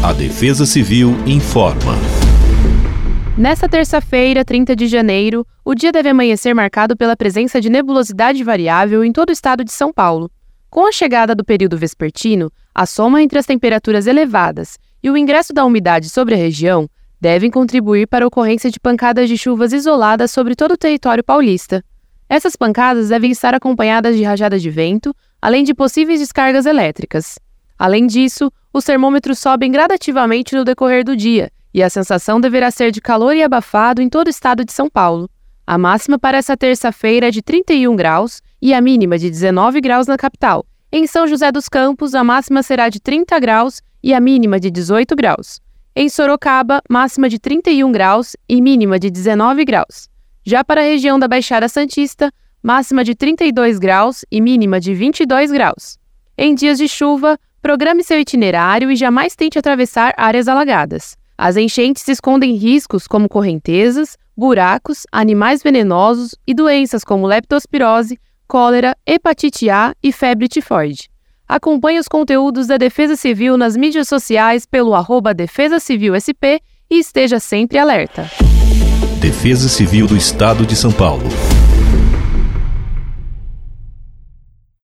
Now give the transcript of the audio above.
A Defesa Civil informa. Nesta terça-feira, 30 de janeiro, o dia deve amanhecer marcado pela presença de nebulosidade variável em todo o estado de São Paulo. Com a chegada do período vespertino, a soma entre as temperaturas elevadas e o ingresso da umidade sobre a região devem contribuir para a ocorrência de pancadas de chuvas isoladas sobre todo o território paulista. Essas pancadas devem estar acompanhadas de rajadas de vento, além de possíveis descargas elétricas. Além disso, os termômetros sobem gradativamente no decorrer do dia e a sensação deverá ser de calor e abafado em todo o estado de São Paulo. A máxima para essa terça-feira é de 31 graus e a mínima de 19 graus na capital. Em São José dos Campos, a máxima será de 30 graus e a mínima de 18 graus. Em Sorocaba, máxima de 31 graus e mínima de 19 graus. Já para a região da Baixada Santista, máxima de 32 graus e mínima de 22 graus. Em dias de chuva, Programe seu itinerário e jamais tente atravessar áreas alagadas. As enchentes escondem riscos como correntezas, buracos, animais venenosos e doenças como leptospirose, cólera, hepatite A e febre tifoide. Acompanhe os conteúdos da Defesa Civil nas mídias sociais pelo arroba Defesa Civil SP e esteja sempre alerta. Defesa Civil do Estado de São Paulo.